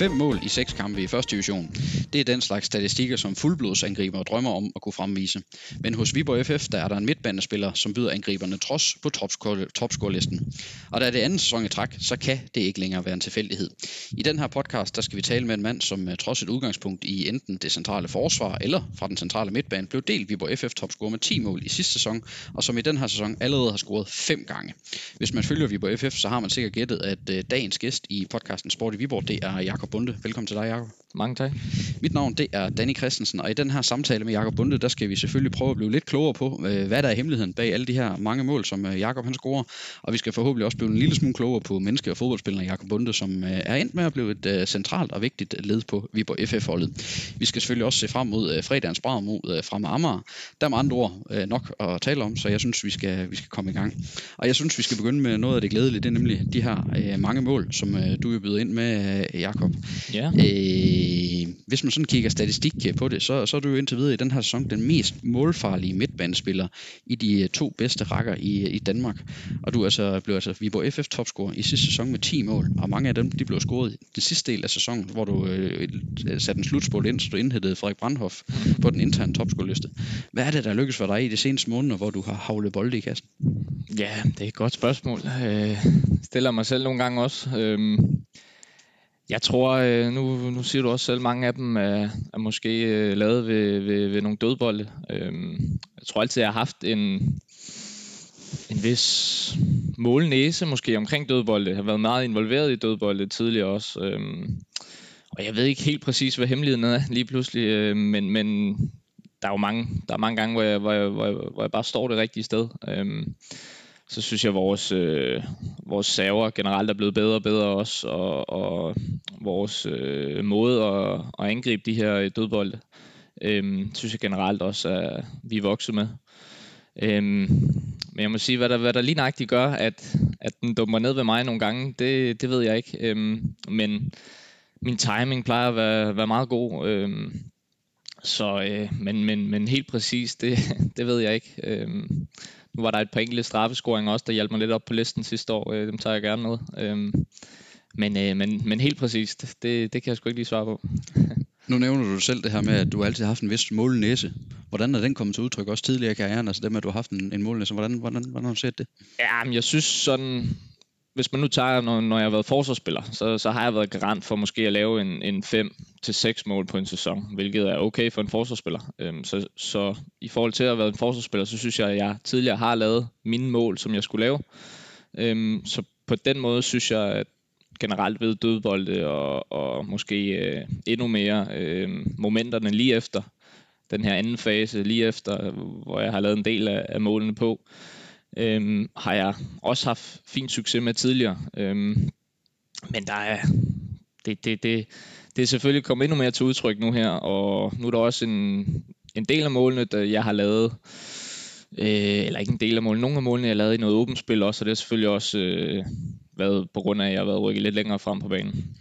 Fem mål i seks kampe i første division. Det er den slags statistikker, som fuldblodsangriber drømmer om at kunne fremvise. Men hos Viborg FF, der er der en midtbanespiller, som byder angriberne trods på topscore-listen. Og da det anden sæson i træk, så kan det ikke længere være en tilfældighed. I den her podcast, der skal vi tale med en mand, som øh, trods et udgangspunkt i enten det centrale forsvar eller fra den centrale midtbane, blev delt Viborg FF topscorer med 10 mål i sidste sæson, og som i den her sæson allerede har scoret fem gange. Hvis man følger Viborg FF, så har man sikkert gættet, at øh, dagens gæst i podcasten Sport i Viborg, det er Jakob Bunde. Velkommen til dig, Jakob. Mange tak. Mit navn det er Danny Christensen, og i den her samtale med Jakob Bunde, der skal vi selvfølgelig prøve at blive lidt klogere på, øh, hvad der er hemmeligheden bag alle de her mange mål, som øh, Jakob han scorer. Og vi skal forhåbentlig også blive en lille smule klogere på menneske- og fodboldspilleren Jakob Bunde, som er endt med at blive et centralt og vigtigt led på Viborg FF-holdet. Vi skal selvfølgelig også se frem mod fredagens brag mod frem Amager. Der er med andre ord nok at tale om, så jeg synes, vi skal, vi skal komme i gang. Og jeg synes, vi skal begynde med noget af det glædelige, det er nemlig de her mange mål, som du er byder ind med, Jakob. Ja. Øh, hvis man sådan kigger statistik øh, på det, så, så er du jo indtil videre i den her sæson den mest målfarlige midtbanespiller i de øh, to bedste rækker i, øh, i Danmark. Og du altså, blev altså Viborg FF topscorer i sidste sæson med 10 mål, og mange af dem de blev scoret i den sidste del af sæsonen, hvor du øh, satte en slutspurt ind, så du indhættede Frederik Brandhoff på den interne topscoreliste. Hvad er det, der lykkes for dig i de seneste måneder, hvor du har havlet bolde i kassen? Ja, det er et godt spørgsmål. Øh, stiller mig selv nogle gange også. Øh, jeg tror, øh, nu, nu siger du også selv, mange af dem er, er måske øh, lavet ved, ved, ved nogle dødbolde. Øhm, jeg tror altid, jeg har haft en, en vis målnæse måske omkring dødbolde. Jeg har været meget involveret i dødbolde tidligere også. Øhm, og jeg ved ikke helt præcis, hvad hemmeligheden er lige pludselig, øhm, men, men der er jo mange, der er mange gange, hvor jeg, hvor jeg, hvor jeg, hvor jeg bare står det rigtige sted. Øhm, så synes jeg, at vores, øh, vores server generelt er blevet bedre og bedre også, og, og vores øh, måde at, at angribe de her øh, dødbolde, øh, synes jeg generelt også, at vi er vokset med. Øh, men jeg må sige, hvad der, hvad der lige nøjagtigt gør, at, at den dummer ned ved mig nogle gange, det, det ved jeg ikke. Øh, men min timing plejer at være, være meget god. Øh, så, øh, men, men, men helt præcis, det, det ved jeg ikke. Øh, nu var der et par enkelte straffescoringer også, der hjalp mig lidt op på listen sidste år. Øh, dem tager jeg gerne med. Øh, men, øh, men, men helt præcist, det, det kan jeg sgu ikke lige svare på. nu nævner du selv det her med, at du altid har haft en vis målnæse. Hvordan er den kommet til udtryk også tidligere i karrieren? Altså det med, at du har haft en, en målnæse. Hvordan, hvordan, hvordan har du set det? Ja, men jeg synes sådan hvis man nu tager, når, når jeg har været forsvarsspiller, så, så har jeg været garant for måske at lave en, en 5-6 mål på en sæson, hvilket er okay for en forsvarsspiller. Øhm, så, så i forhold til at have været en forsvarsspiller, så synes jeg, at jeg tidligere har lavet mine mål, som jeg skulle lave. Øhm, så på den måde synes jeg, at generelt ved dødbolde og, og måske øh, endnu mere øh, momenterne lige efter den her anden fase, lige efter, hvor jeg har lavet en del af, af målene på, øhm, har jeg også haft fin succes med tidligere. Øhm, men der er, det, det, det, det er selvfølgelig kommet endnu mere til udtryk nu her, og nu er der også en, en del af målene, der jeg har lavet, øh, eller ikke en del af målene, nogle af målene, jeg har lavet i noget åbent spil også, og det har selvfølgelig også øh, været på grund af, at jeg har været rykket lidt længere frem på banen.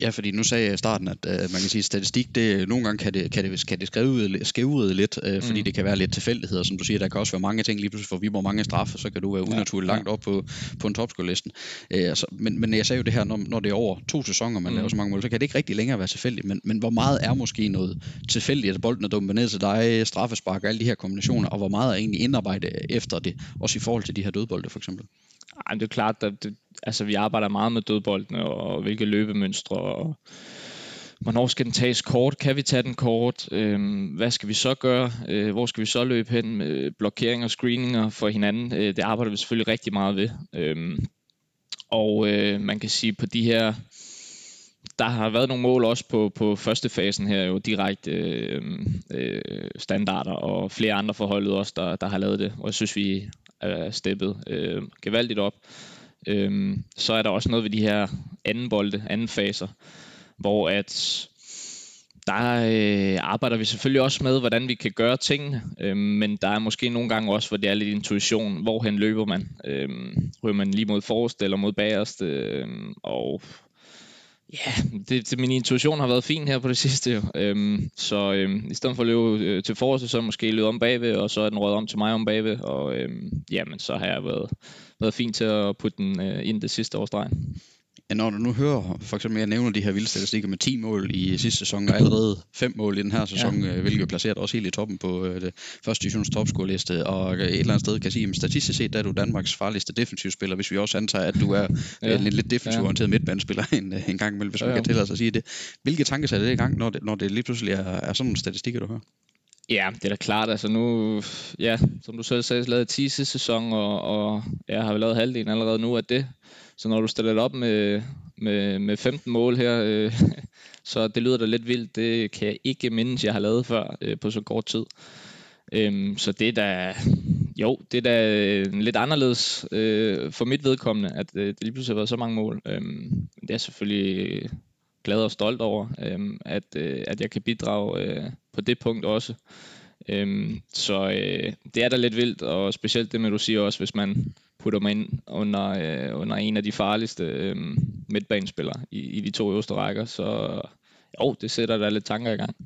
Ja, fordi nu sagde jeg i starten, at uh, man kan sige, at statistik, det, nogle gange kan det, kan det, kan det skrive, skævride lidt, uh, fordi mm. det kan være lidt tilfældigheder, som du siger. Der kan også være mange ting, lige pludselig får Viborg mange straffe, så kan du være unaturligt ja, langt op på, på en topscore-listen. Altså, men, men jeg sagde jo det her, når, når det er over to sæsoner, man mm. laver så mange mål, så kan det ikke rigtig længere være tilfældigt. Men, men hvor meget er måske noget tilfældigt, at bolden er dumpet ned til dig, straffespark og alle de her kombinationer, og hvor meget er egentlig indarbejde efter det, også i forhold til de her dødbolde for eksempel? Ej, det er klart, at det, altså, vi arbejder meget med dødboldene, og hvilke løbemønstre, og hvornår skal den tages kort, kan vi tage den kort, øhm, hvad skal vi så gøre, øh, hvor skal vi så løbe hen, med blokering og screeninger for hinanden, øh, det arbejder vi selvfølgelig rigtig meget ved. Øhm, og øh, man kan sige på de her, der har været nogle mål også på, på første fasen her, jo direkte øh, øh, standarder, og flere andre forholdet også, der, der har lavet det, og jeg synes vi er steppet øh, gevaldigt op. Øh, så er der også noget ved de her anden bolde, anden faser, hvor at der øh, arbejder vi selvfølgelig også med, hvordan vi kan gøre tingene, øh, men der er måske nogle gange også, hvor det er lidt intuition, hvorhen løber man. Øh, ryger man lige mod forrest eller mod bagerst, øh, og Ja, det, det, min intuition har været fin her på det sidste. Jo. Øhm, så øhm, i stedet for at løbe øh, til forrest, så måske løbe om bagved, og så er den røget om til mig om bagved. Og øhm, jamen, så har jeg været, været fint til at putte den øh, ind det sidste års. Ja, når du nu hører, for eksempel jeg nævner de her vilde statistikker med 10 mål i sidste sæson, og allerede 5 mål i den her sæson, ja. hvilket placerer også helt i toppen på det første divisions topscore-liste, og et eller andet sted kan sige, at statistisk set der er du Danmarks farligste defensivspiller, hvis vi også antager, at du er ja. en lidt defensiv orienteret ja. midtbanespiller en, en gang imellem, hvis man ja, ja. kan tillade sig at sige det. Hvilke tanker sætter det i gang, når det, når det lige pludselig er, er sådan nogle statistikker, du hører? Ja, det er da klart. Altså nu, ja, som du selv sagde, lavet 10 sidste sæson, og, og jeg har lavet halvdelen allerede nu af det. Så når du stiller det op med, med, med 15 mål her, øh, så det lyder da lidt vildt. Det kan jeg ikke mindes, jeg har lavet før øh, på så kort tid. Øhm, så det er da, jo, det er da øh, lidt anderledes øh, for mit vedkommende, at øh, det lige pludselig har været så mange mål. Øhm, det er selvfølgelig øh, glad og stolt over, øhm, at, øh, at jeg kan bidrage øh, på det punkt også. Øhm, så øh, det er da lidt vildt, og specielt det med, du siger også, hvis man putter mig ind under, øh, under en af de farligste øh, midtbanespillere i, i de to øverste rækker, så jo, det sætter da lidt tanker i gang.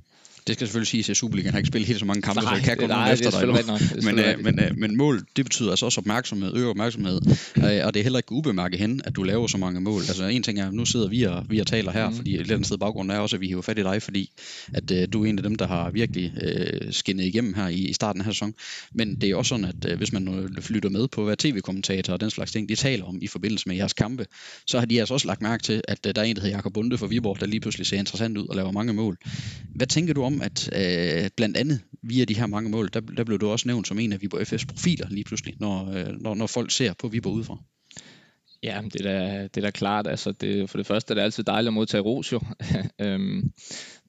Det skal selvfølgelig siges, at Superligaen har ikke spillet helt så mange kampe, nej, så det kan gå efter dig nu. Men, øh, men, øh, men mål, det betyder altså også opmærksomhed, øger opmærksomhed. Øh, og det er heller ikke ubemærket hen, at du laver så mange mål. Altså en ting er, nu sidder vi og, vi og taler her, mm. fordi et eller andet sted baggrunden er også, at vi hiver fat i dig, fordi at øh, du er en af dem, der har virkelig øh, skinnet igennem her i, i starten af her sæson. Men det er også sådan, at øh, hvis man flytter med på, hvad tv-kommentator og den slags ting, de taler om i forbindelse med jeres kampe, så har de altså også lagt mærke til, at øh, der er en, der hedder Jakob Bunde for Viborg, der lige pludselig ser interessant ud og laver mange mål. Hvad tænker du om, at øh, øh, blandt andet via de her mange mål, der, der blev du også nævnt som en af Viborg FF's profiler lige pludselig, når, øh, når, når folk ser på Viborg udefra. Ja, det er da, det er da klart. Altså det, for det første er det altid dejligt at modtage ros jo. øhm,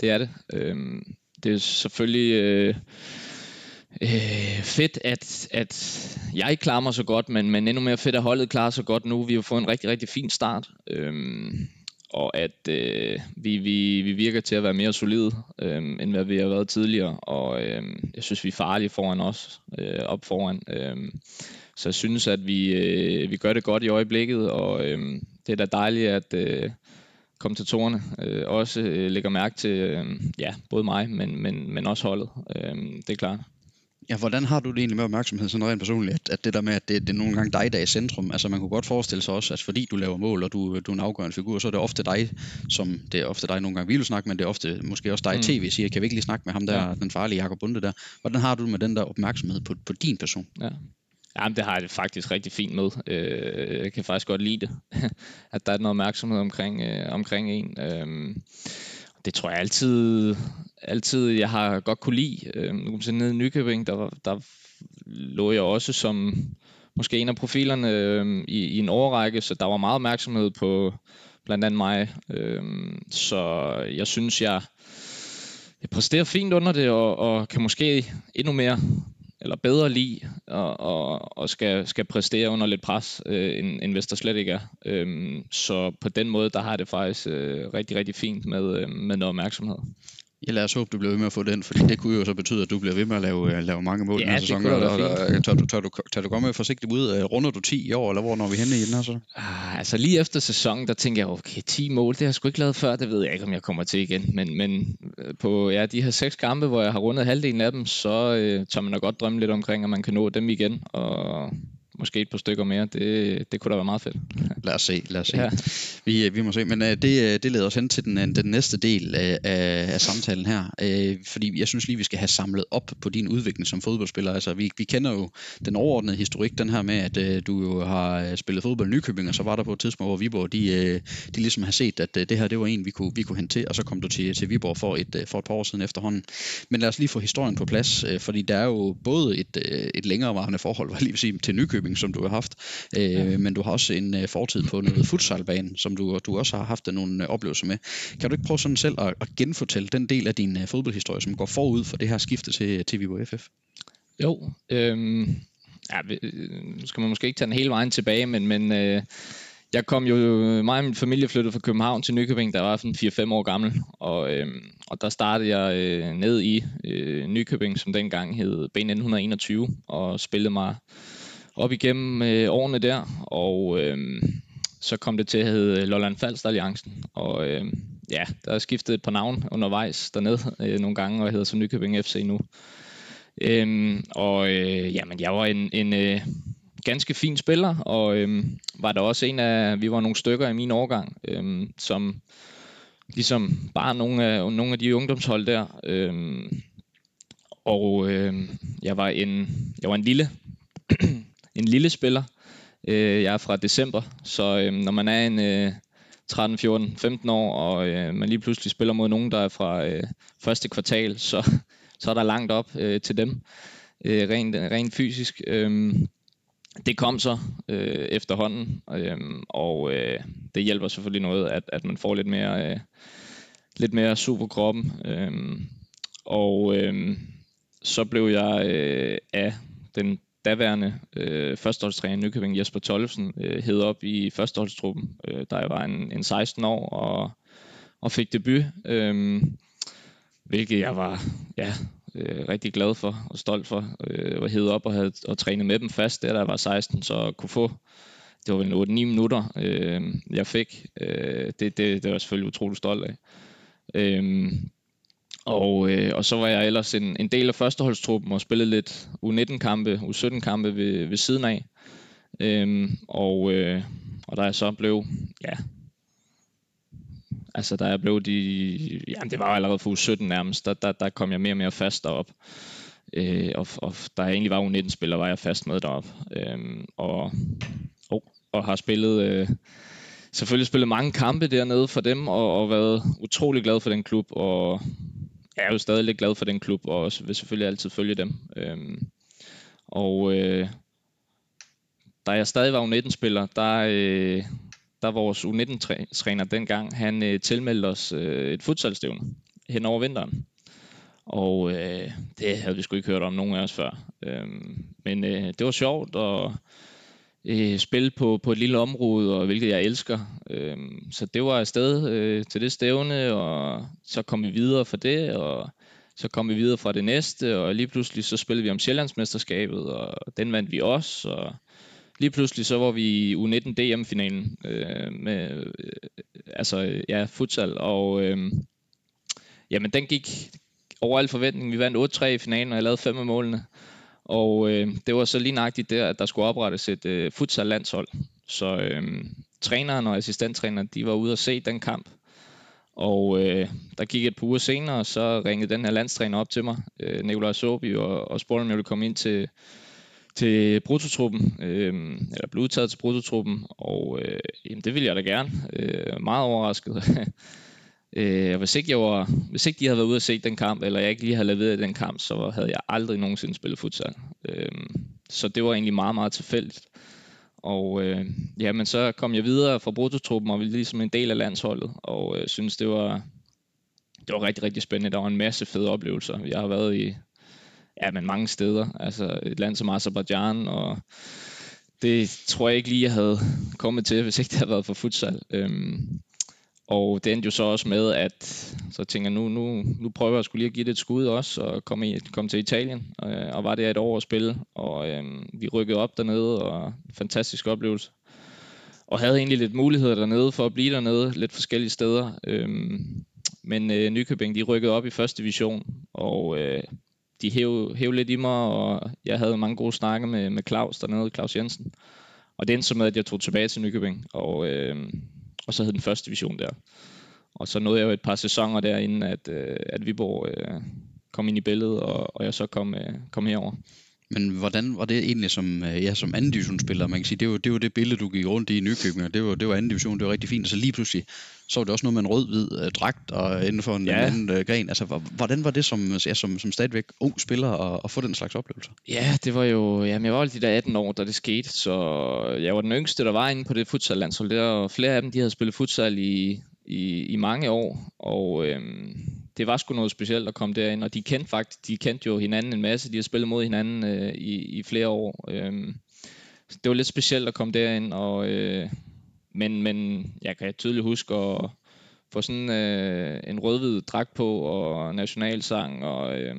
det er det. Øhm, det er selvfølgelig øh, øh, fedt, at, at jeg ikke klarer mig så godt, men, men endnu mere fedt, at holdet klarer sig godt nu. Vi har fået en rigtig, rigtig fin start. Øhm, og at øh, vi, vi, vi virker til at være mere solide, øh, end hvad vi har været tidligere, og øh, jeg synes, vi er farlige foran os, øh, op foran. Øh, så jeg synes, at vi, øh, vi gør det godt i øjeblikket, og øh, det er da dejligt, at øh, komme til tårne øh, også øh, lægger mærke til, øh, ja, både mig, men, men, men også holdet. Øh, det er klart. Ja, hvordan har du det egentlig med opmærksomhed sådan rent personligt, at, at det der med, at det, det er nogle gange dig, der er i centrum, altså man kunne godt forestille sig også, at fordi du laver mål, og du, du er en afgørende figur, så er det ofte dig, som, det er ofte dig nogle gange, vi vil snakke, men det er ofte måske også dig mm. tv, siger, kan vi ikke lige snakke med ham der, ja. den farlige Jakob Bunde der. Hvordan har du med den der opmærksomhed på, på din person? Ja. Jamen, det har jeg det faktisk rigtig fint med. Øh, jeg kan faktisk godt lide det, at der er noget opmærksomhed omkring, øh, omkring en. Øh, det tror jeg altid, altid jeg har godt kunne lide. Øh, nu kan nede i Nykøbing, der, der lå jeg også som måske en af profilerne øh, i, i en overrække, så der var meget opmærksomhed på blandt andet mig. Øh, så jeg synes, jeg, jeg præsterer fint under det, og, og kan måske endnu mere eller bedre lide og, og, og skal, skal præstere under lidt pres, øh, end, end hvis der slet ikke er. Øhm, så på den måde, der har det faktisk øh, rigtig, rigtig fint med, øh, med noget opmærksomhed. Ja, lad os håbe, du bliver ved med at få den, fordi det kunne jo så betyde, at du bliver ved med at lave, øh, lave mange mål ja, i den sæson. Og, og, og, tør, du, tør, du, tør du komme forsigtigt ud? Øh, runder du 10 i år, eller hvor når vi henne i den her så? Ah, altså lige efter sæsonen, der tænker jeg, okay, 10 mål, det har jeg sgu ikke lavet før, det ved jeg ikke, om jeg kommer til igen. Men, men øh, på ja, de her seks kampe, hvor jeg har rundet halvdelen af dem, så øh, tør man da godt drømme lidt omkring, at man kan nå dem igen. Og måske et par stykker mere. Det, det kunne da være meget fedt. Lad os se, lad os se. Ja. Vi, vi må se, men uh, det, det leder os hen til den, øh, den næste del af, af, samtalen her, uh, fordi jeg synes lige, vi skal have samlet op på din udvikling som fodboldspiller. Altså, vi, vi kender jo den overordnede historik, den her med, at uh, du jo har spillet fodbold i Nykøbing, og så var der på et tidspunkt, hvor Viborg, de, uh, de ligesom har set, at uh, det her, det var en, vi kunne, vi kunne hente til, og så kom du til, til Viborg for et, for et par år siden efterhånden. Men lad os lige få historien på plads, uh, fordi der er jo både et, uh, et længerevarende forhold, var lige vil sige, til Nykøbing, Nykøbing, som du har haft. Øh, ja. Men du har også en øh, fortid på noget futsalbane, som du, du også har haft nogle øh, oplevelser med. Kan du ikke prøve sådan selv at, at genfortælle den del af din øh, fodboldhistorie, som går forud for det her skifte til, til Viborg FF? Jo, øh, ja, øh, nu skal man måske ikke tage den hele vejen tilbage, men, men øh, jeg kom jo, mig og min familie flyttede fra København til Nykøbing, der var sådan 4-5 år gammel, og, øh, og der startede jeg øh, ned i øh, Nykøbing, som dengang hed B1921, og spillede mig op igennem øh, årene der, og øh, så kom det til at hedde Lolland Falster Alliancen, og øh, ja, der er skiftet et par navn undervejs dernede øh, nogle gange, og hedder så Nykøbing FC nu. Øh, og øh, jamen, jeg var en, en øh, ganske fin spiller, og øh, var der også en af, vi var nogle stykker i min årgang, øh, som ligesom bare nogle af, nogle af de ungdomshold der. Øh, og øh, jeg var en, jeg var en lille, en lille spiller. Øh, jeg er fra december, så øh, når man er en øh, 13, 14, 15 år, og øh, man lige pludselig spiller mod nogen, der er fra øh, første kvartal, så, så er der langt op øh, til dem, øh, rent, rent fysisk. Øh, det kom så øh, efterhånden, øh, og øh, det hjælper selvfølgelig noget, at, at man får lidt mere, øh, lidt mere superkroppen. Øh, og øh, så blev jeg øh, af den daværende øh, førsteholdstræner i Nykøbing, Jesper Tollefsen, øh, hed op i førsteholdstruppen, øh, da jeg var en, en 16 år og, og fik debut. Øh, hvilket jeg var ja, øh, rigtig glad for og stolt for. Øh, var hed op og havde og trænet med dem fast, der, da jeg var 16, så kunne få det var vel 8-9 minutter, øh, jeg fik. Øh, det, det, det var jeg selvfølgelig utrolig stolt af. Øh, og, øh, og så var jeg ellers en, en del af førsteholdstruppen og spillede lidt U19-kampe, U17-kampe ved, ved siden af. Øhm, og, øh, og da jeg så blev, ja, altså da jeg blev de, ja, det var allerede for U17 nærmest, der, der, der kom jeg mere og mere fast derop. Øh, og, og da jeg egentlig var U19-spiller, var jeg fast med derop. Øhm, og, og, og har spillet... Øh, selvfølgelig spillet mange kampe dernede for dem, og, og været utrolig glad for den klub, og jeg er jo stadig lidt glad for den klub, og også vil selvfølgelig altid følge dem. Øhm, og øh, da jeg stadig var U19-spiller, der, øh, der vores U19-træner dengang, han øh, tilmeldte os øh, et futsalstævne hen over vinteren. Og øh, det havde vi sgu ikke hørt om nogen af os før. Øhm, men øh, det var sjovt, og øh, spille på, på et lille område, og hvilket jeg elsker. Øh, så det var afsted øh, til det stævne, og så kom vi videre fra det, og så kom vi videre fra det næste, og lige pludselig så spillede vi om Sjællandsmesterskabet, og den vandt vi også, og lige pludselig så var vi i U19 DM-finalen øh, med, øh, altså ja, futsal, og øh, jamen den gik over al forventning. Vi vandt 8-3 i finalen, og jeg lavede fem af målene. Og øh, det var så lige nøjagtigt der, at der skulle oprettes et øh, futsal-landshold. Så øh, træneren og assistenttræneren, de var ude og se den kamp. Og øh, der gik et par uger senere, så ringede den her landstræner op til mig, øh, Nikolaj Sobi, og, og spurgte, om jeg ville komme ind til, til brutotruppen, øh, eller blev udtaget til brutotruppen, og øh, jamen, det ville jeg da gerne. Øh, meget overrasket. Øh, hvis, ikke jeg var, hvis ikke de havde været ude og set den kamp, eller jeg ikke lige havde leveret den kamp, så havde jeg aldrig nogensinde spillet futsal. Øh, så det var egentlig meget, meget tilfældigt. Og øh, ja, men så kom jeg videre fra brutotruppen og ville ligesom en del af landsholdet, og øh, synes det var, det var rigtig, rigtig spændende. Der var en masse fede oplevelser. Jeg har været i ja, men mange steder. Altså et land som Azerbaijan, og det tror jeg ikke lige, jeg havde kommet til, hvis ikke det havde været for futsal. Øhm, og det endte jo så også med, at så tænker jeg, nu, nu, nu prøver jeg skulle lige at give det et skud også, og komme, i, komme til Italien, og, og var der et år at spille, og øh, vi rykkede op dernede, og fantastisk oplevelse. Og havde egentlig lidt muligheder dernede for at blive dernede, lidt forskellige steder. Øh, men øh, Nykøbing, de rykkede op i første division, og øh, de hæv, hæv lidt i mig, og jeg havde mange gode snakke med, med Claus dernede, Claus Jensen. Og det endte så med, at jeg tog tilbage til Nykøbing, og øh, og så hed den første division der. Og så nåede jeg jo et par sæsoner derinde, at, øh, at Viborg øh, kom ind i billedet, og, og jeg så kom, øh, kom herover. Men hvordan var det egentlig som, øh, ja, som anden divisionsspiller? Man kan sige, det var, det var det billede, du gik rundt i i Nykøbing, og det var, det var anden division, det var rigtig fint. Og så lige pludselig, så var det også noget med en rød-hvid uh, dragt og inden for en, ja. anden uh, gren. Altså, hvordan var det som, ja, som, som stadigvæk ung spiller at, at få den slags oplevelser? Ja, det var jo, jamen, jeg var altid der 18 år, da det skete, så jeg var den yngste, der var inde på det futsal-landshold der, og flere af dem, de havde spillet futsal i, i, i mange år, og øhm, det var sgu noget specielt at komme derind, og de kendte faktisk, de kendte jo hinanden en masse, de har spillet mod hinanden øh, i, i flere år. Øhm, så det var lidt specielt at komme derind, og, øh, men, men jeg kan tydeligt huske at få sådan øh, en rødhvid dragt på, og nationalsang, og øh,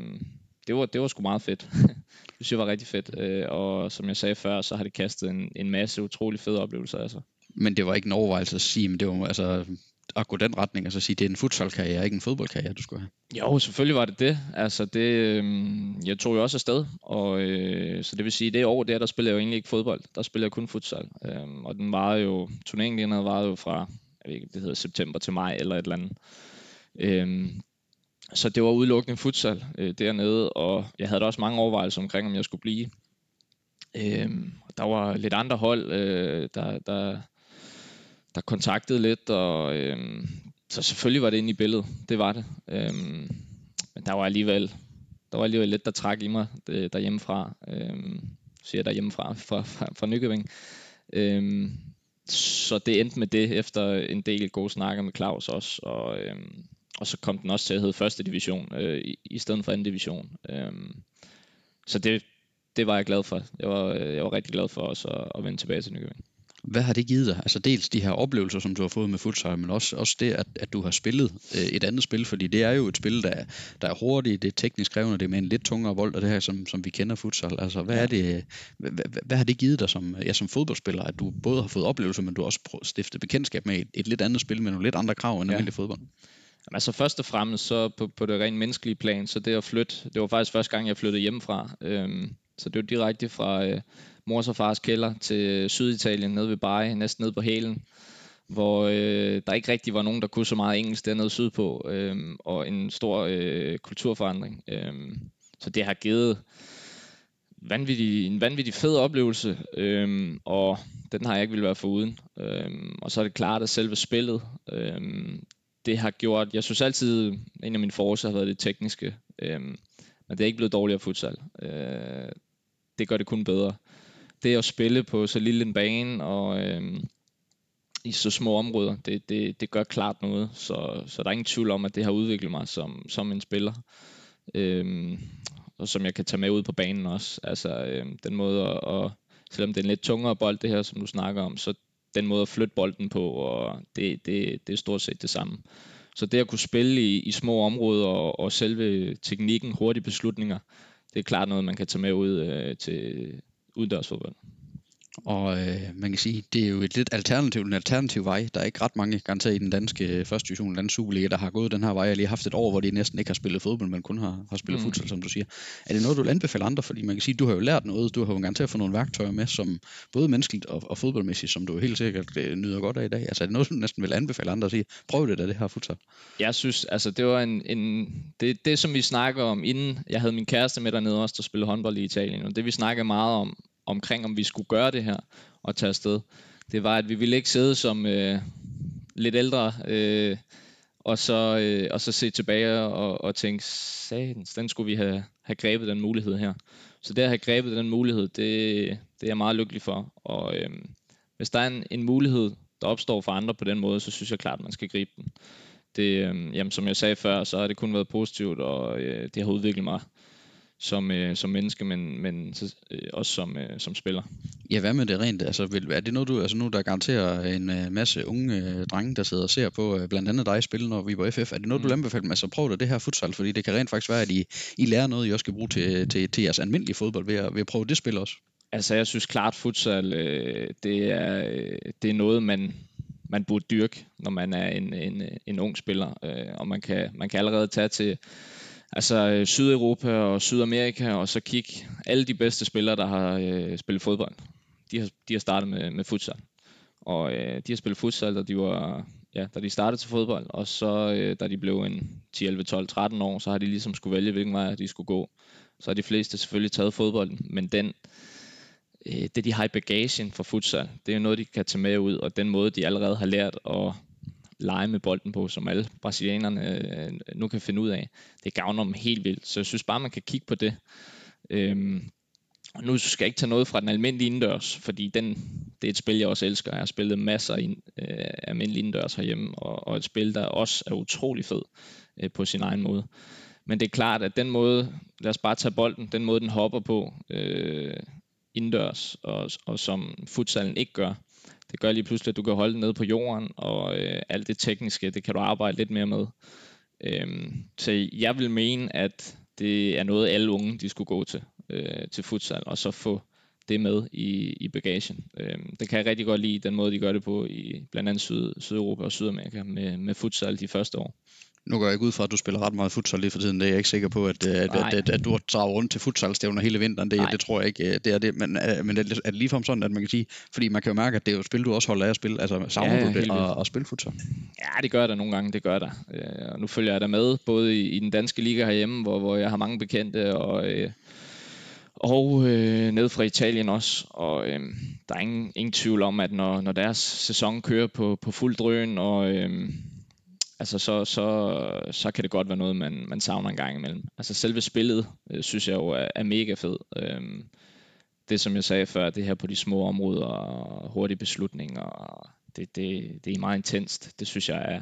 det, var, det var sgu meget fedt. det synes jeg var rigtig fedt, øh, og som jeg sagde før, så har det kastet en, en masse utrolig fede oplevelser. Altså. Men det var ikke en overvejelse at sige, men det var altså at gå den retning, altså sige, det er en futsalkarriere, ikke en fodboldkarriere, du skulle have? Jo, selvfølgelig var det det. Altså det, øh, jeg tog jo også afsted, og øh, så det vil sige, det år der, der spillede jeg jo egentlig ikke fodbold, der spillede jeg kun futsal. Øh, og den var jo, turneringen den var jo fra, jeg ved ikke, det hedder september til maj eller et eller andet. Øh, så det var udelukkende futsal øh, dernede, og jeg havde da også mange overvejelser omkring, om jeg skulle blive. Øh, der var lidt andre hold, øh, der, der, der kontaktede lidt, og øh, så selvfølgelig var det inde i billedet. Det var det. Øh, men der var alligevel, der var alligevel lidt, der trak i mig det, derhjemmefra. Øh, siger jeg derhjemmefra, fra, fra, fra Nykøbing. Øh, så det endte med det, efter en del gode snakker med Claus også, og, øh, og så kom den også til at hedde første division, øh, i, i stedet for anden division. Øh, så det, det var jeg glad for. Jeg var, øh, jeg var rigtig glad for også at, at vende tilbage til Nykøbing. Hvad har det givet dig? Altså dels de her oplevelser, som du har fået med futsal, men også, også det, at, at du har spillet øh, et andet spil, fordi det er jo et spil, der, er, der er hurtigt, det er teknisk krævende, det er med en lidt tungere bold, og det her, som, som vi kender futsal. Altså, hvad, ja. er det, hvad, hvad, hvad, har det givet dig som, ja, som fodboldspiller, at du både har fået oplevelser, men du har også stiftet bekendtskab med et, et lidt andet spil, med nogle lidt andre krav end ja. almindelig fodbold? Altså først og fremmest så på, på det rent menneskelige plan, så det at flytte, det var faktisk første gang, jeg flyttede hjemmefra. Øhm, så det var direkte fra øh, mors og fars kælder til Syditalien, nede ved Bari, næsten nede på hælen, hvor øh, der ikke rigtig var nogen, der kunne så meget engelsk dernede sydpå, øh, og en stor øh, kulturforandring. Øh, så det har givet vanvittig, en vanvittig fed oplevelse, øh, og den har jeg ikke ville være foruden. Øh, og så er det klart, at selve spillet, øh, det har gjort, jeg synes altid, en af mine forårsager har været det tekniske, øh, men det er ikke blevet dårligere futsal. Øh, det gør det kun bedre. Det at spille på så lille en bane og øh, i så små områder, det, det, det gør klart noget. Så, så der er ingen tvivl om, at det har udviklet mig som, som en spiller. Øh, og som jeg kan tage med ud på banen også. Altså øh, den måde at, at, selvom det er en lidt tungere bold det her, som du snakker om, så den måde at flytte bolden på, og det, det, det er stort set det samme. Så det at kunne spille i, i små områder og, og selve teknikken, hurtige beslutninger, det er klart noget, man kan tage med ud øh, til Gründersuppe Og øh, man kan sige, det er jo et lidt alternativ, en alternativ vej. Der er ikke ret mange, garanteret i den danske første division, den Superliga, der har gået den her vej. Jeg har lige haft et år, hvor de næsten ikke har spillet fodbold, men kun har, har spillet mm. futsal, som du siger. Er det noget, du vil anbefale andre? Fordi man kan sige, du har jo lært noget. Du har jo garanteret fået nogle værktøjer med, som både menneskeligt og, og fodboldmæssigt, som du helt sikkert øh, nyder godt af i dag. Altså er det noget, du næsten vil anbefale andre at sige, prøv det da, det her futsal? Jeg synes, altså det var en, en det, det, som vi snakker om, inden jeg havde min kæreste med dernede også, der spillede håndbold i Italien, og det vi snakkede meget om, omkring, om vi skulle gøre det her og tage afsted, det var, at vi ville ikke sidde som øh, lidt ældre, øh, og, så, øh, og så se tilbage og, og tænke, satans, den skulle vi have, have grebet den mulighed her. Så det at have grebet den mulighed, det, det er jeg meget lykkelig for. Og øh, hvis der er en, en mulighed, der opstår for andre på den måde, så synes jeg klart, at man skal gribe den. Det, øh, jamen, som jeg sagde før, så har det kun været positivt, og øh, det har udviklet mig som, øh, som menneske, men, men øh, også som, øh, som spiller. Ja, hvad med det rent? Altså, vil, er det noget, du, altså nu der garanterer en øh, masse unge øh, drenge, der sidder og ser på øh, blandt andet dig spille, når vi er på FF. Er det noget, mm. du vil anbefale dem? Altså prøv det, det her futsal, fordi det kan rent faktisk være, at I, I lærer noget, I også skal bruge til, til, til jeres almindelige fodbold ved at, ved at prøve det spil også. Altså, jeg synes klart, futsal, øh, det, er, øh, det er noget, man, man burde dyrke, når man er en, en, en ung spiller. Øh, og man kan, man kan allerede tage til altså øh, Sydeuropa og Sydamerika, og så kigge alle de bedste spillere, der har øh, spillet fodbold. De har, de har startet med, med futsal. Og øh, de har spillet futsal, da de var ja, da de startede til fodbold, og så øh, da de blev en 10, 11, 12, 13 år, så har de ligesom skulle vælge, hvilken vej de skulle gå. Så har de fleste selvfølgelig taget fodbolden, men den, øh, det de har i bagagen for futsal, det er jo noget, de kan tage med ud, og den måde, de allerede har lært at lege med bolden på, som alle brasilianerne øh, nu kan finde ud af. Det gavner dem helt vildt, så jeg synes bare, man kan kigge på det. Øhm, nu skal jeg ikke tage noget fra den almindelige indendørs, fordi den, det er et spil, jeg også elsker. Jeg har spillet masser af øh, almindelige indendørs herhjemme, og, og et spil, der også er utrolig fed øh, på sin egen måde. Men det er klart, at den måde, lad os bare tage bolden, den måde, den hopper på øh, indendørs, og, og som futsalen ikke gør, det gør lige pludselig, at du kan holde det nede på jorden, og øh, alt det tekniske, det kan du arbejde lidt mere med. Øh, så jeg vil mene, at det er noget, alle unge de skulle gå til, øh, til futsal, og så få det med i, i bagagen. Øh, det kan jeg rigtig godt lide, den måde de gør det på i blandt andet Syd, Sydeuropa og Sydamerika med, med futsal de første år. Nu går jeg ikke ud fra, at du spiller ret meget futsal lige for tiden. Det er jeg ikke sikker på, at, at, at, at, at du har draget rundt til futsalstævner hele vinteren. Det, det tror jeg ikke, øh, det er det. Men, øh, men er det ligefrem sådan, at man kan sige, fordi man kan jo mærke, at det er jo et spil, du også holder af at spille. Altså, savner ja, du det at, at spille futsal? Ja, det gør der nogle gange, det gør der. Øh, og nu følger jeg der med, både i, i den danske liga herhjemme, hvor, hvor jeg har mange bekendte, og, og øh, ned fra Italien også. Og øh, der er ingen, ingen tvivl om, at når, når deres sæson kører på, på fuld drøn, og øh, altså så, så, så kan det godt være noget, man, man savner en gang imellem. Altså selve spillet, øh, synes jeg jo er, er mega fed. Øhm, det som jeg sagde før, det her på de små områder og hurtige beslutninger, det, det, det er meget intenst. Det synes jeg er,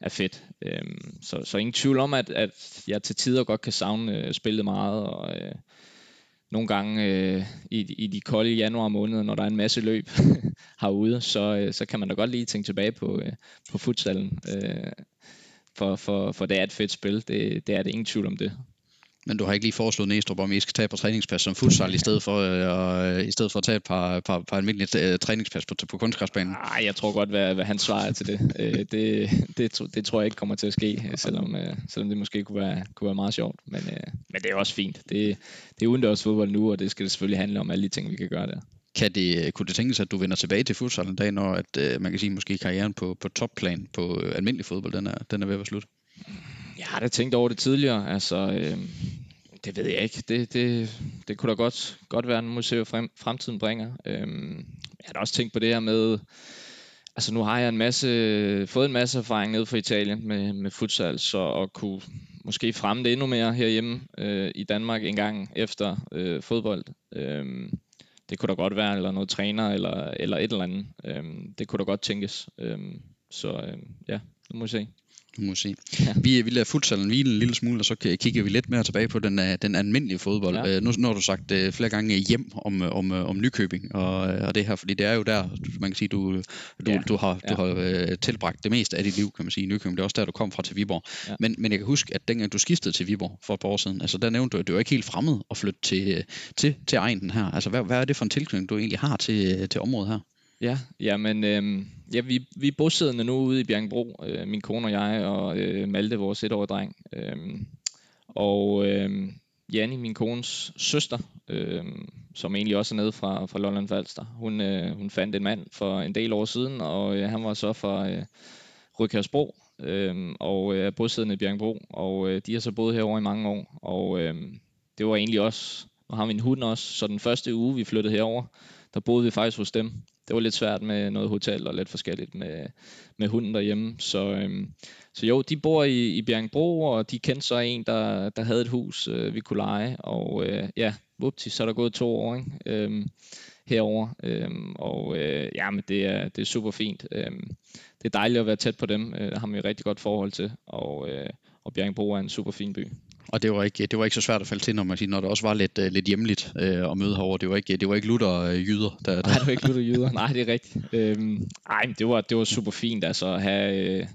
er fedt. Øhm, så, så ingen tvivl om, at, at jeg til tider godt kan savne øh, spillet meget, og øh, nogle gange øh, i, i de kolde januar måneder, når der er en masse løb herude, så, øh, så kan man da godt lige tænke tilbage på, øh, på futsalen. Øh, for, for, for det er et fedt spil, det, det er det ingen tvivl om det. Men du har ikke lige foreslået Næstrup, om I skal tage på træningspas som futsal, i stedet for, øh, i stedet for at tage et par, par, par almindelige øh, træningspas på, på kunstgræsbanen? Nej, jeg tror godt, hvad, hvad han svarer til det. øh, det, det. Det tror jeg ikke kommer til at ske, selvom, øh, selvom det måske kunne være, kunne være meget sjovt. Men, øh, men det er også fint. Det, det er udendørs fodbold nu, og det skal det selvfølgelig handle om alle de ting, vi kan gøre der. Kan det, kunne det tænkes, at du vender tilbage til futsal en dag, når at, øh, man kan sige, måske karrieren på, på topplan på øh, almindelig fodbold, den er, den er ved at være slut? Jeg har da tænkt over det tidligere. Altså, øh, det ved jeg ikke. Det, det, det kunne da godt, godt være en museum frem, fremtiden bringer. Øhm, jeg har da også tænkt på det her med, altså nu har jeg en masse, fået en masse erfaring nede fra Italien med, med futsal, så at kunne måske fremme det endnu mere herhjemme øh, i Danmark en gang efter øh, fodbold. Øhm, det kunne da godt være, eller noget træner, eller, eller et eller andet. Øhm, det kunne da godt tænkes. Øhm, så øh, ja, nu må vi se må sige. Ja. Vi, vi lader futsalen hvile en lille smule, og så kigger vi lidt mere tilbage på den, øh, den almindelige fodbold. Ja. Øh, nu, nu har du sagt uh, flere gange hjem om, om, om Nykøbing, og, og det her, fordi det er jo der, man kan sige, du, du, ja. du har, ja. du har uh, tilbragt det meste af dit liv, kan man sige, i Nykøbing. Det er også der, du kom fra til Viborg. Ja. Men, men jeg kan huske, at dengang du skiftede til Viborg for et par år siden, altså der nævnte du, at det var ikke helt fremmed at flytte til, til, til egnen her. Altså hvad, hvad er det for en tilknytning, du egentlig har til, til området her? Ja, jamen, øh, ja, vi, vi er bosiddende nu ude i Bjergbro, øh, min kone og jeg, og øh, Malte, vores etårige dreng. Øh, og øh, Janni, min kones søster, øh, som egentlig også er nede fra, fra Lolland Falster, hun, øh, hun fandt en mand for en del år siden, og øh, han var så fra øh, Rødkærsbro, øh, og øh, er bosiddende i Bjergbro, og øh, de har så boet herovre i mange år, og øh, det var egentlig også, og har vi en hund også, så den første uge, vi flyttede herover, der boede vi faktisk hos dem, det var lidt svært med noget hotel og lidt forskelligt med, med hunden derhjemme. Så, øhm, så jo, de bor i, i Bjergbro, og de kendte så en, der, der havde et hus, øh, vi kunne lege. Og øh, ja, vupti, så er der gået to år ikke? Øhm, herover. Øhm, og øh, ja, men det er, det er super fint. Øhm, det er dejligt at være tæt på dem. Øh, der har vi et rigtig godt forhold til. Og, øh, og Bjergbro er en super fin by. Og det var ikke, det var ikke så svært at falde til, når, man siger, når det også var lidt, øh, lidt hjemligt øh, at møde herover. Det var ikke, det var ikke lutter øh, jyder. Der, der... Nej, det var ikke lutter jyder. Nej, det er rigtigt. Øhm, ej, men det var, det var super fint altså, at have, øh,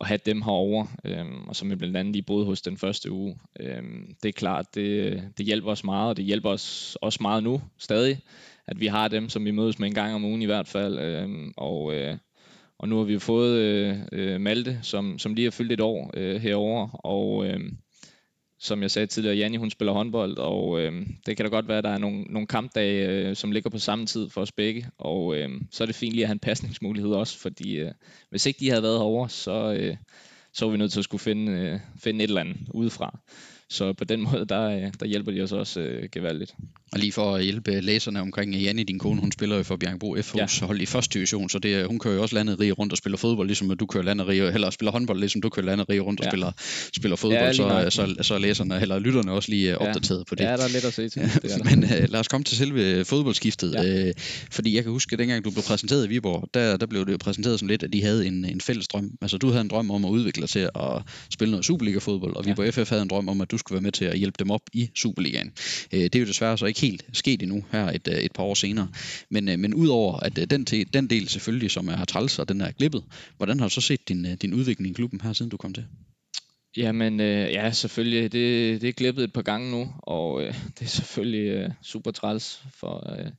at have dem herover, øhm, og som vi blandt andet lige boede hos den første uge. Øhm, det er klart, det, det hjælper os meget, og det hjælper os også meget nu stadig, at vi har dem, som vi mødes med en gang om ugen i hvert fald. Øhm, og, øh, og nu har vi fået øh, øh, Malte, som, som lige har fyldt et år øh, herover og øh, som jeg sagde tidligere, Janni hun spiller håndbold, og øh, det kan da godt være, at der er nogle, nogle kampdage, øh, som ligger på samme tid for os begge, og øh, så er det fint lige at have en pasningsmulighed også, fordi øh, hvis ikke de havde været herovre, så, øh, så var vi nødt til at skulle finde, øh, finde et eller andet udefra. Så på den måde, der, øh, der hjælper de os også øh, gevaldigt. Og lige for at hjælpe læserne omkring Janne, din kone, hun spiller jo for Bjergbro FH's ja. hold i første division, så det, hun kører jo også landet rige rundt og spiller fodbold, ligesom du kører landet rige, eller spiller håndbold, ligesom du kører landet rige rundt og ja. spiller, spiller fodbold, ja, så, så, så, læserne, eller lytterne også lige ja. opdateret på det. Ja, der er lidt at se til. Det er Men uh, lad os komme til selve fodboldskiftet, ja. uh, fordi jeg kan huske, at dengang du blev præsenteret i Viborg, der, der blev det jo præsenteret som lidt, at de havde en, en fælles drøm. Altså du havde en drøm om at udvikle dig til at spille noget Superliga-fodbold, og Viborg ja. FF havde en drøm om, at du skulle være med til at hjælpe dem op i Superligaen. Øh, det er jo desværre så ikke helt sket endnu her et, øh, et par år senere. Men, øh, men udover at den, den, den del selvfølgelig, som er træls, og den er glippet, hvordan har du så set din, din udvikling i klubben her, siden du kom til? Jamen, øh, ja, selvfølgelig. Det, det er glippet et par gange nu, og øh, det er selvfølgelig øh, super træls for, øh,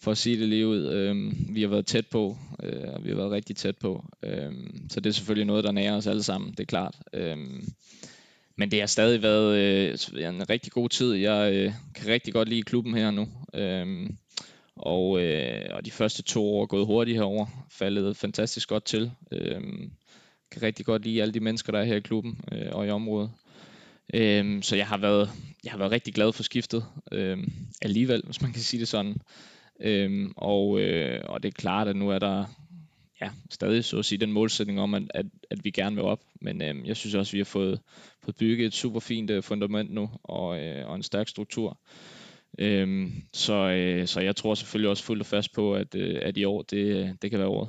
for at sige det lige ud. Øh, vi har været tæt på, øh, og vi har været rigtig tæt på. Øh, så det er selvfølgelig noget, der nærer os alle sammen, det er klart. Øh, men det har stadig været øh, en rigtig god tid. Jeg øh, kan rigtig godt lide klubben her nu. Øhm, og, øh, og de første to år er gået hurtigt herover, faldet fantastisk godt til. Øhm, kan rigtig godt lide alle de mennesker, der er her i klubben øh, og i området. Øhm, så jeg har været, jeg har været rigtig glad for skiftet øhm, alligevel, hvis man kan sige det sådan. Øhm, og, øh, og det er klart, at nu er der ja, stadig så at sige den målsætning om, at, at, at vi gerne vil op. Men øh, jeg synes også, at vi har fået, fået bygget et super fint øh, fundament nu og, øh, og en stærk struktur. Øhm, så, øh, så jeg tror selvfølgelig også fuldt og fast på, at, øh, at i år, det, det kan være året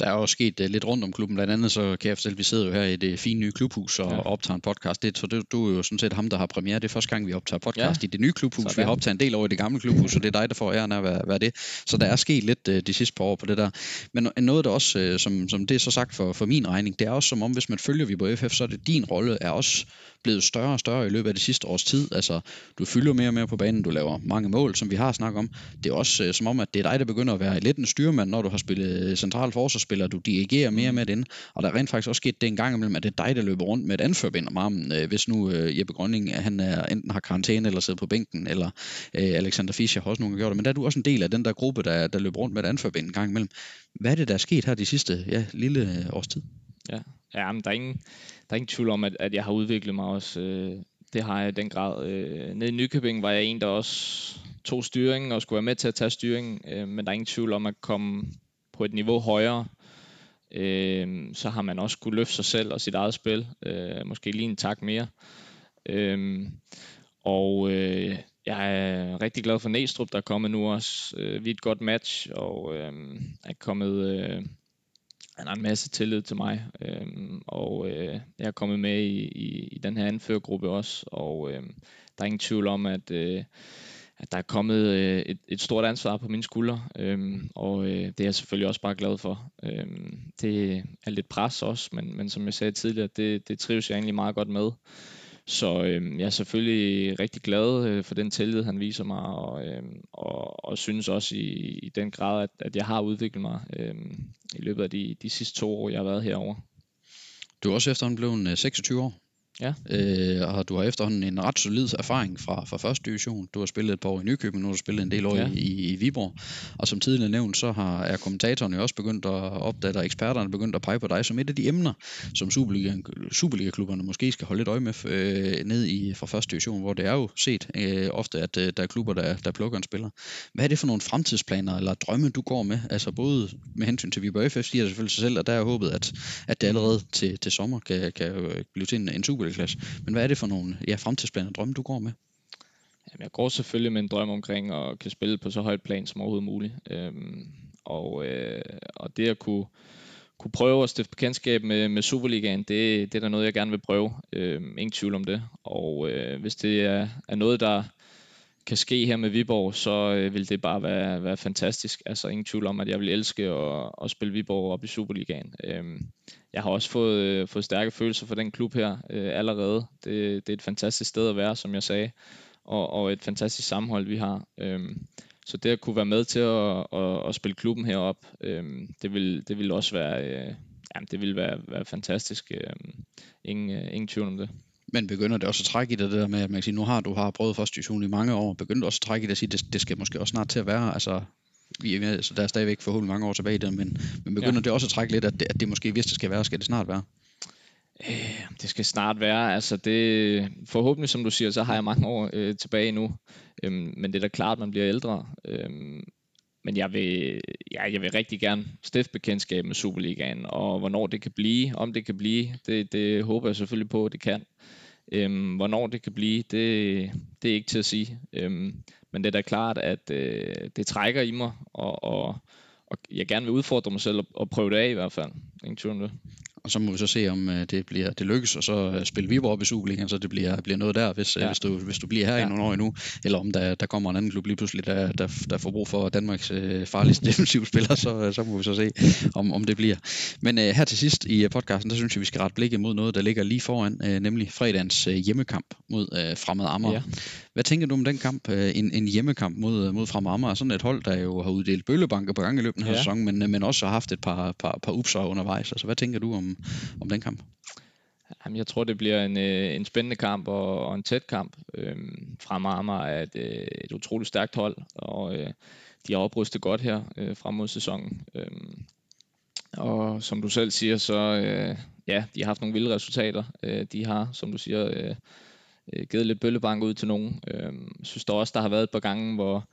der er også sket uh, lidt rundt om klubben. Blandt andet så kan jeg fortælle, at vi sidder jo her i det fine nye klubhus og ja. optager en podcast. Det, så det, du er jo sådan set ham, der har premiere. Det er første gang, vi optager podcast ja. i det nye klubhus. Sådan. Vi har optaget en del over i det gamle klubhus, så det er dig, der får æren af at være, være det. Så der er sket lidt uh, de sidste par år på det der. Men noget, der også, uh, som, som det er så sagt for, for min regning, det er også som om, hvis man følger vi på FF, så er det din rolle er også blevet større og større i løbet af det sidste års tid. Altså, du fylder mere og mere på banen, du laver mange mål, som vi har snakket om. Det er også uh, som om, at det er dig, der begynder at være lidt en styrmand, når du har spillet central forsvarsspiller. Du dirigerer mere med den. Og der er rent faktisk også sket det en gang imellem, at det er dig, der løber rundt med et anførbind om armen, uh, hvis nu uh, Jeppe Grønning, han er, enten har karantæne eller sidder på bænken, eller uh, Alexander Fischer har også nogle gjort det. Men der er du også en del af den der gruppe, der, der løber rundt med et anførbind en gang imellem. Hvad er det, der er sket her de sidste ja, lille års tid? Ja, ja men der er ingen, der er ingen tvivl om, at, at jeg har udviklet mig også. Øh, det har jeg i den grad. Øh, nede i Nykøbing var jeg en, der også tog styringen og skulle være med til at tage styringen, øh, men der er ingen tvivl om at komme på et niveau højere. Øh, så har man også kunne løfte sig selv og sit eget spil. Øh, måske lige en tak mere. Øh, og øh, jeg er rigtig glad for Næstrup, der er kommet nu også. Øh, vi er et godt match, og øh, er kommet... Øh, han har en masse tillid til mig, Øh, og øh, jeg er kommet med i, i, i den her anførergruppe også, og øh, der er ingen tvivl om, at, øh, at der er kommet øh, et, et stort ansvar på mine skuldre, øh, og øh, det er jeg selvfølgelig også bare glad for. Øh, det er lidt pres også, men, men som jeg sagde tidligere, det, det trives jeg egentlig meget godt med. Så øh, jeg er selvfølgelig rigtig glad øh, for den tillid, han viser mig, og, øh, og, og synes også i, i den grad, at, at jeg har udviklet mig øh, i løbet af de, de sidste to år, jeg har været herovre. Du er også efterhånden blevet 26 øh, år. Ja. Øh, og du har efterhånden en ret solid erfaring fra, fra første division. Du har spillet et par år i Nykøbing, nu har du spillet en del år ja. i, i Viborg. Og som tidligere nævnt, så har, er kommentatorerne også begyndt at opdage, og eksperterne begyndt at pege på dig som et af de emner, som Superliga, Superliga-klubberne måske skal holde lidt øje med øh, ned i fra første division, hvor det er jo set øh, ofte, at øh, der er klubber, der, der plukker en spiller. Hvad er det for nogle fremtidsplaner eller drømme, du går med? Altså både med hensyn til Viborg FF, siger selvfølgelig sig selv, at der er håbet, at, at det allerede til, til sommer kan, kan blive til en, en super Superliga-klasse. Men hvad er det for nogle ja, fremtidsplaner og drømme, du går med? Jamen, jeg går selvfølgelig med en drøm omkring at kan spille på så højt plan som overhovedet muligt. Øhm, og, øh, og det at kunne, kunne prøve at stifte bekendtskab med, med Superligaen, det, det er da noget, jeg gerne vil prøve. Øhm, ingen tvivl om det. Og øh, hvis det er, er noget, der kan ske her med Viborg, så øh, vil det bare være, være fantastisk. Altså ingen tvivl om, at jeg vil elske at, at spille Viborg op i Superligaen. Øhm, jeg har også fået, øh, fået stærke følelser for den klub her øh, allerede. Det, det er et fantastisk sted at være, som jeg sagde, og, og et fantastisk sammenhold, vi har. Øhm, så det at kunne være med til at, at, at spille klubben herop, øhm, det, vil, det vil også være, øh, jamen, det vil være, være fantastisk. Øhm, ingen, øh, ingen tvivl om det. Men begynder det også at trække i det der med, at man kan sige, nu har du har prøvet første division i mange år, begynder det også at trække i det at sige, det, det skal måske også snart til at være, altså vi er, så der er stadigvæk forhåbentlig mange år tilbage i det, men, men begynder ja. det også at trække lidt, at det, at det måske, hvis det skal være, skal det snart være? Øh, det skal snart være, altså det, forhåbentlig som du siger, så har jeg mange år øh, tilbage nu, øhm, men det er da klart, at man bliver ældre, øhm, men jeg vil, ja, jeg vil rigtig gerne stifte bekendtskab med Superligaen, og hvornår det kan blive, om det kan blive, det, det håber jeg selvfølgelig på, at det kan. Øhm, hvornår det kan blive, det, det er ikke til at sige. Øhm, men det er da klart, at øh, det trækker i mig, og, og, og jeg gerne vil udfordre mig selv og, og prøve det af i hvert fald. Ingen tvivl om det. Og så må vi så se, om øh, det bliver det lykkes, og så øh, spille Viborg op i Superligaen, så det bliver, bliver noget der, hvis, ja. Ja. hvis, du, hvis du bliver her ja. i nogle år endnu, eller om der, der kommer en anden klub lige pludselig, der, der, der får brug for Danmarks øh, farligste defensivspiller, så, øh, så må vi så se, om, om det bliver. Men øh, her til sidst i øh, podcasten, der synes jeg, vi skal rette blikket mod noget, der ligger lige foran, øh, nemlig fredagens øh, hjemmekamp mod øh, Fremad Amager. Ja. Hvad tænker du om den kamp, øh, en, en hjemmekamp mod, mod Fremad Amager? Sådan et hold, der jo har uddelt bøllebanker på gang i løbet af den her Ja. sæson, men, øh, men også har haft et par, par, par upser undervejs. Altså, hvad tænker du om, Øh, om den kamp? Jamen, jeg tror, det bliver en, øh, en spændende kamp og, og en tæt kamp. Øhm, Fremad Amager er et, øh, et utroligt stærkt hold, og øh, de har oprustet godt her øh, frem mod sæsonen. Øhm, og som du selv siger, så øh, ja, de har haft nogle vilde resultater. Øh, de har, som du siger, øh, øh, givet lidt bøllebank ud til nogen. Øhm, synes der også, der har været et par gange, hvor,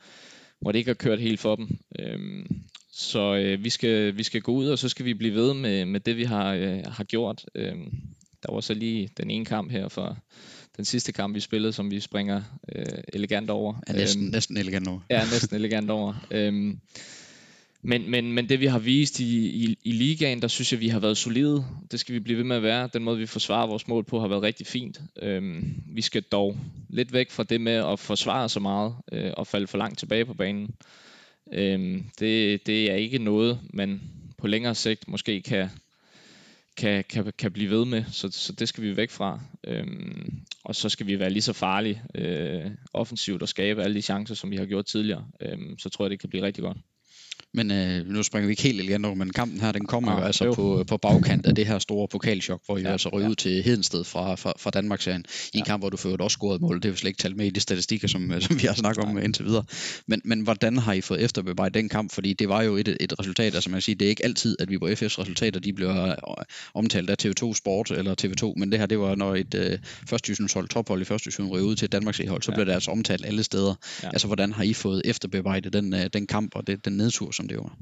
hvor det ikke har kørt helt for dem. Øh, så øh, vi, skal, vi skal gå ud, og så skal vi blive ved med, med det, vi har, øh, har gjort. Øhm, der var så lige den ene kamp her for den sidste kamp, vi spillede, som vi springer øh, elegant over. Er næsten, Øhm, næsten elegant nu. Ja, næsten elegant over. Øhm, men, men, men det vi har vist i, i, i ligaen, der synes jeg, vi har været solide. Det skal vi blive ved med at være. Den måde, vi forsvarer vores mål på, har været rigtig fint. Øhm, vi skal dog lidt væk fra det med at forsvare så meget øh, og falde for langt tilbage på banen. Øhm, det, det er ikke noget, man på længere sigt måske kan, kan, kan, kan blive ved med, så, så det skal vi væk fra. Øhm, og så skal vi være lige så farlige øh, offensivt og skabe alle de chancer, som vi har gjort tidligere. Øhm, så tror jeg, det kan blive rigtig godt. Men øh, nu springer vi ikke helt elegant over, men kampen her, den kommer Ah, jo altså jo. på, på bagkant af det her store pokalchok, hvor I ja, altså røg ja. ud til Hedensted fra, fra, fra Danmarksserien, i en Ja. kamp, hvor du øvrigt også scorede et mål. Det er jo slet ikke talt med i de statistikker, som, øh, som vi har snakket om indtil videre. Men, men hvordan har I fået efterbearbejdet den kamp? Fordi det var jo et, et resultat, altså man kan sige, det er ikke altid, at vi på FF's resultater, de bliver øh, omtalt af TV2 Sport eller TV2, men det her, det var, når et øh, første divisionshold, tophold i første division, røg ud til Danmarks hold, så Ja. blev det altså omtalt alle steder. Ja. Altså, hvordan har I fået efterbearbejdet den, øh, den kamp og det, den nedtur, som det var?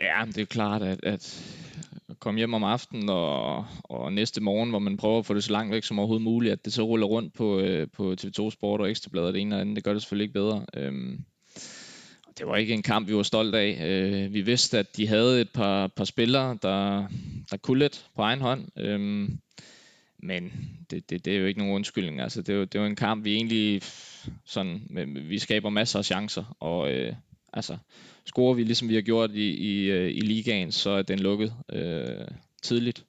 Ja, men det er klart, at, at komme hjem om aftenen og, og næste morgen, hvor man prøver at få det så langt væk som overhovedet muligt, at det så ruller rundt på, øh, på TV2 Sport og Ekstrabladet og det ene og andet, det gør det selvfølgelig ikke bedre. Øhm, det var ikke en kamp, vi var stolt af. Øh, vi vidste, at de havde et par, par spillere, der, der kunne lidt på egen hånd. Øhm, men det, det, det er jo ikke nogen undskyldning. Altså, det, er jo, det er jo en kamp, vi egentlig sådan, vi skaber masser af chancer, og øh, altså, scorer vi ligesom vi har gjort i, i, øh, i ligaen, så er den lukket øh, tidligt,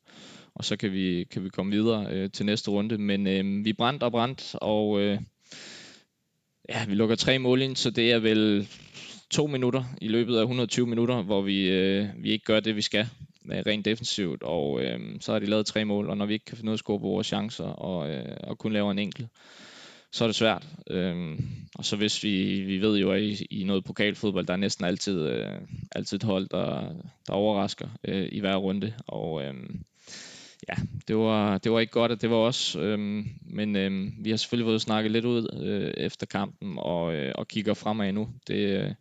og så kan vi, kan vi komme videre øh, til næste runde. Men øh, vi brændt og brændt, og øh, ja, vi lukker tre mål ind, så det er vel to minutter i løbet af 120 minutter, hvor vi, øh, vi ikke gør det, vi skal øh, rent defensivt, og øh, så har de lavet tre mål, og når vi ikke kan finde ud af at score på vores chancer, og, øh, og kun laver en enkelt, så er det svært. Øhm, og så hvis vi, vi ved jo, at i, i noget pokalfodbold, der er næsten altid, øh, altid et hold, der, der overrasker øh, i hver runde. Og øhm, ja, det var, det var ikke godt, at det var os. Øhm, men øhm, vi har selvfølgelig fået snakket lidt ud øh, efter kampen, og, øh, og kigger fremad nu. Det, øh,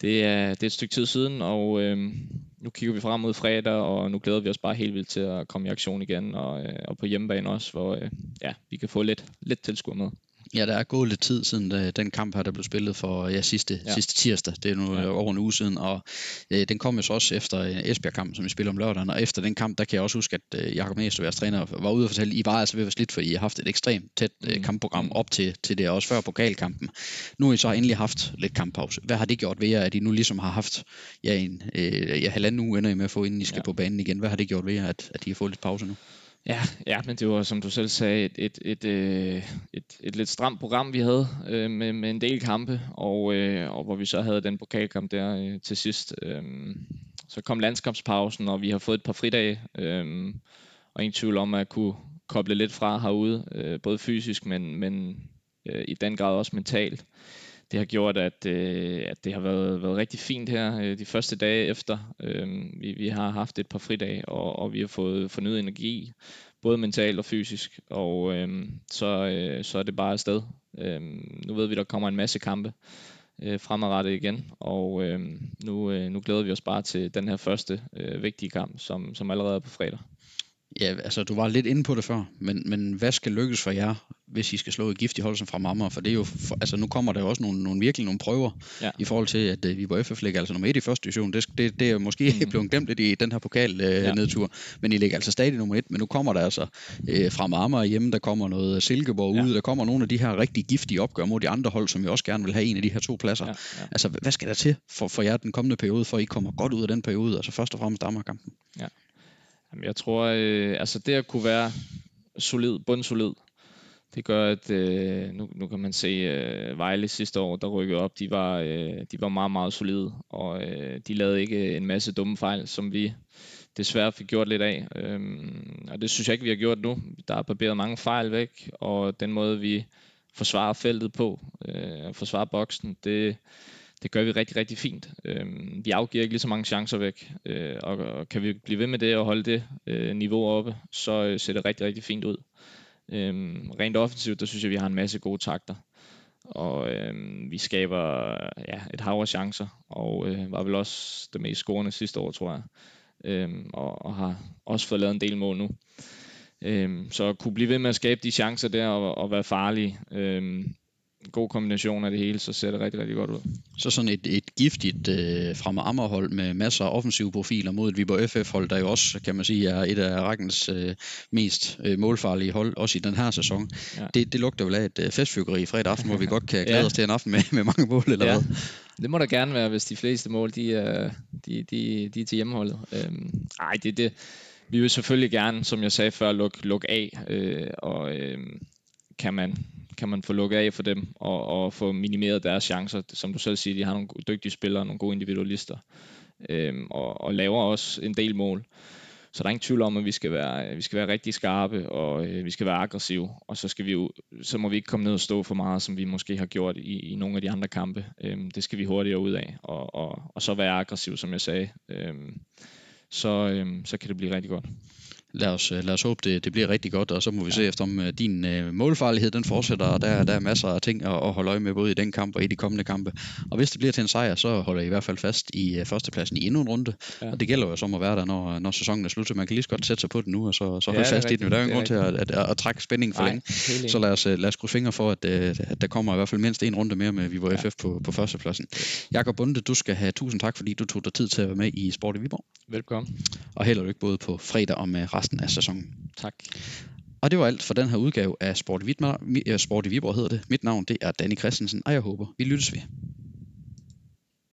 det, er, det er et stykke tid siden, og øh, nu kigger vi frem mod fredag, og nu glæder vi os bare helt vildt til at komme i aktion igen, og, øh, og på hjemmebane også, hvor øh, ja, vi kan få lidt, lidt tilskuer med. Ja, der er gået lidt tid siden da, den kamp her, der blev spillet for ja, sidste, ja. Sidste tirsdag. Det er nu ja. Ja. over en uge siden, og øh, den kom jo så også efter øh, Esbjerg-kampen, som vi spiller om lørdagen. Og efter den kamp, der kan jeg også huske, at øh, Jakob Næstrup, jeres træner, var ude og fortælle, at I var altså ved at være slidt, for I har haft et ekstremt tæt øh, Mm. kampprogram op til, til det, også før pokalkampen. Nu har I så endelig haft lidt kamppause. Hvad har det gjort ved jer, at I nu ligesom har haft ja, en øh, ja, halvanden uge ender I med at få, inden I skal. Ja. på banen igen? Hvad har det gjort ved jer, at, at I har fået lidt pause nu? Ja, ja, men det var, som du selv sagde, et, et, et, øh, et, et lidt stramt program, vi havde øh, med, med en del kampe, og, øh, og hvor vi så havde den pokalkamp der øh, til sidst. Øh, så kom landskampspausen, og vi har fået et par fridage, øh, og ingen tvivl om at kunne koble lidt fra herude, øh, både fysisk, men, men øh, i den grad også mentalt. Det har gjort, at, øh, at det har været, været rigtig fint her øh, de første dage efter. Øh, vi, vi har haft et par fridage, og, og vi har fået fornyet energi, både mentalt og fysisk, og øh, så, øh, så er det bare afsted. Øh, nu ved vi, der kommer en masse kampe øh, fremadrettet igen, og øh, nu, øh, nu glæder vi os bare til den her første øh, vigtige kamp, som, som allerede er på fredag. Ja, altså du var lidt inde på det før, men, men hvad skal lykkes for jer, hvis I skal slå et giftigt hold som fra Mamma, for det er jo, for, altså nu kommer der jo også nogle, nogle virkelig nogle prøver Ja. i forhold til, at uh, Viborg FF ligger altså nummer et i første division. Det, det, det er måske mm. blevet glemt lidt i den her pokal uh, Ja. ja. nedtur, men I ligger altså stadig nummer et, men nu kommer der altså uh, fra Mamma hjemme, der kommer noget Silkeborg Ja. ud, der kommer nogle af de her rigtig giftige opgør mod de andre hold, som jo også gerne vil have en af de her to pladser. Ja, Ja. ja. Altså, hvad skal der til for, for jer den kommende periode, for I kommer godt ud af den periode, altså først og fremmest Danmarkskampen? Jamen, jeg tror, øh, altså det at kunne være solid, bundsolid, det gør, at øh, nu, nu kan man se øh, Vejle sidste år, der rykkede op, de var, øh, de var meget, meget solide, og øh, de lavede ikke en masse dumme fejl, som vi desværre fik gjort lidt af. Øhm, og det synes jeg ikke, vi har gjort nu. Der er barberet mange fejl væk, og den måde, vi forsvarer feltet på, øh, forsvarer boksen, det, det gør vi rigtig, rigtig fint. Øh, vi afgiver ikke lige så mange chancer væk, øh, og, og kan vi blive ved med det og holde det øh, niveau oppe, så øh, ser det rigtig, rigtig fint ud. Øh, rent offensivt, der synes jeg, vi har en masse gode takter. Og øh, vi skaber ja, et hav af chancer, og øh, var vel også det mest scorende sidste år, tror jeg. øh, og, og har også fået lavet en del mål nu. Øh, så at kunne blive ved med at skabe de chancer der og, og være farlige, øh, god kombination af det hele, så ser det rigtig, rigtig godt ud. Så sådan et, et giftigt øh, fra Amagerhold med masser af offensive profiler mod et Viborg FF-hold, der jo også, kan man sige, er et af rækkens øh, mest øh, målfarlige hold, også i den her sæson. Ja. Det, det lugter vel af et øh, festfyrkeri i fredag aften, hvor vi godt kan glæde Ja. os til en aften med, med mange mål, eller Ja. hvad? Det må der gerne være, hvis de fleste mål, de er, de, de, de er til hjemmeholdet. Øhm, ej, det, det, vi vil selvfølgelig gerne, som jeg sagde før, lukke luk af, øh, og øh, kan, man, kan man få lukket af for dem, og, og få minimeret deres chancer. Som du selv siger, de har nogle dygtige spillere, nogle gode individualister, øhm, og, og laver også en del mål. Så der er ingen tvivl om, at vi skal være, vi skal være rigtig skarpe, og øh, vi skal være aggressive, og så, skal vi jo, så må vi ikke komme ned og stå for meget, som vi måske har gjort i, i nogle af de andre kampe. Øhm, det skal vi hurtigere ud af, og, og, og så være aggressiv, som jeg sagde. Øhm, så, øhm, så kan det blive rigtig godt. Lad os, øh, lad os håbe, det, det bliver rigtig godt, og så må vi ja. se efter, om øh, din øh, målfarlighed den fortsætter, og der, der er masser af ting at, at holde øje med, både i den kamp og i de kommende kampe. Og hvis det bliver til en sejr, så holder I i hvert fald fast i øh, førstepladsen i endnu en runde, Ja. ja. og det gælder jo som at være der, når, når sæsonen er slut, så man kan lige så godt sætte sig på den nu, og så, så Ja, holde er fast i den. rigtigt. Der er jo ingen grund til at, at, at, at trække spændingen for Nej, længe. Så lad os, øh, lad os krydse fingre for, at, at der kommer i hvert fald mindst en runde mere med Viborg Ja. FF på, på førstepladsen. Jakob Bunde, du skal have tusind tak, fordi du tog dig tid til at være med i Sport i Viborg, Velkommen. og held og lykke både på fredag og med resten af sæsonen. Tak. Og det var alt for den her udgave af Sport i, Vitmar, Sport i Viborg hedder det. Mit navn det er Danny Christensen, og jeg håber, vi lyttes ved.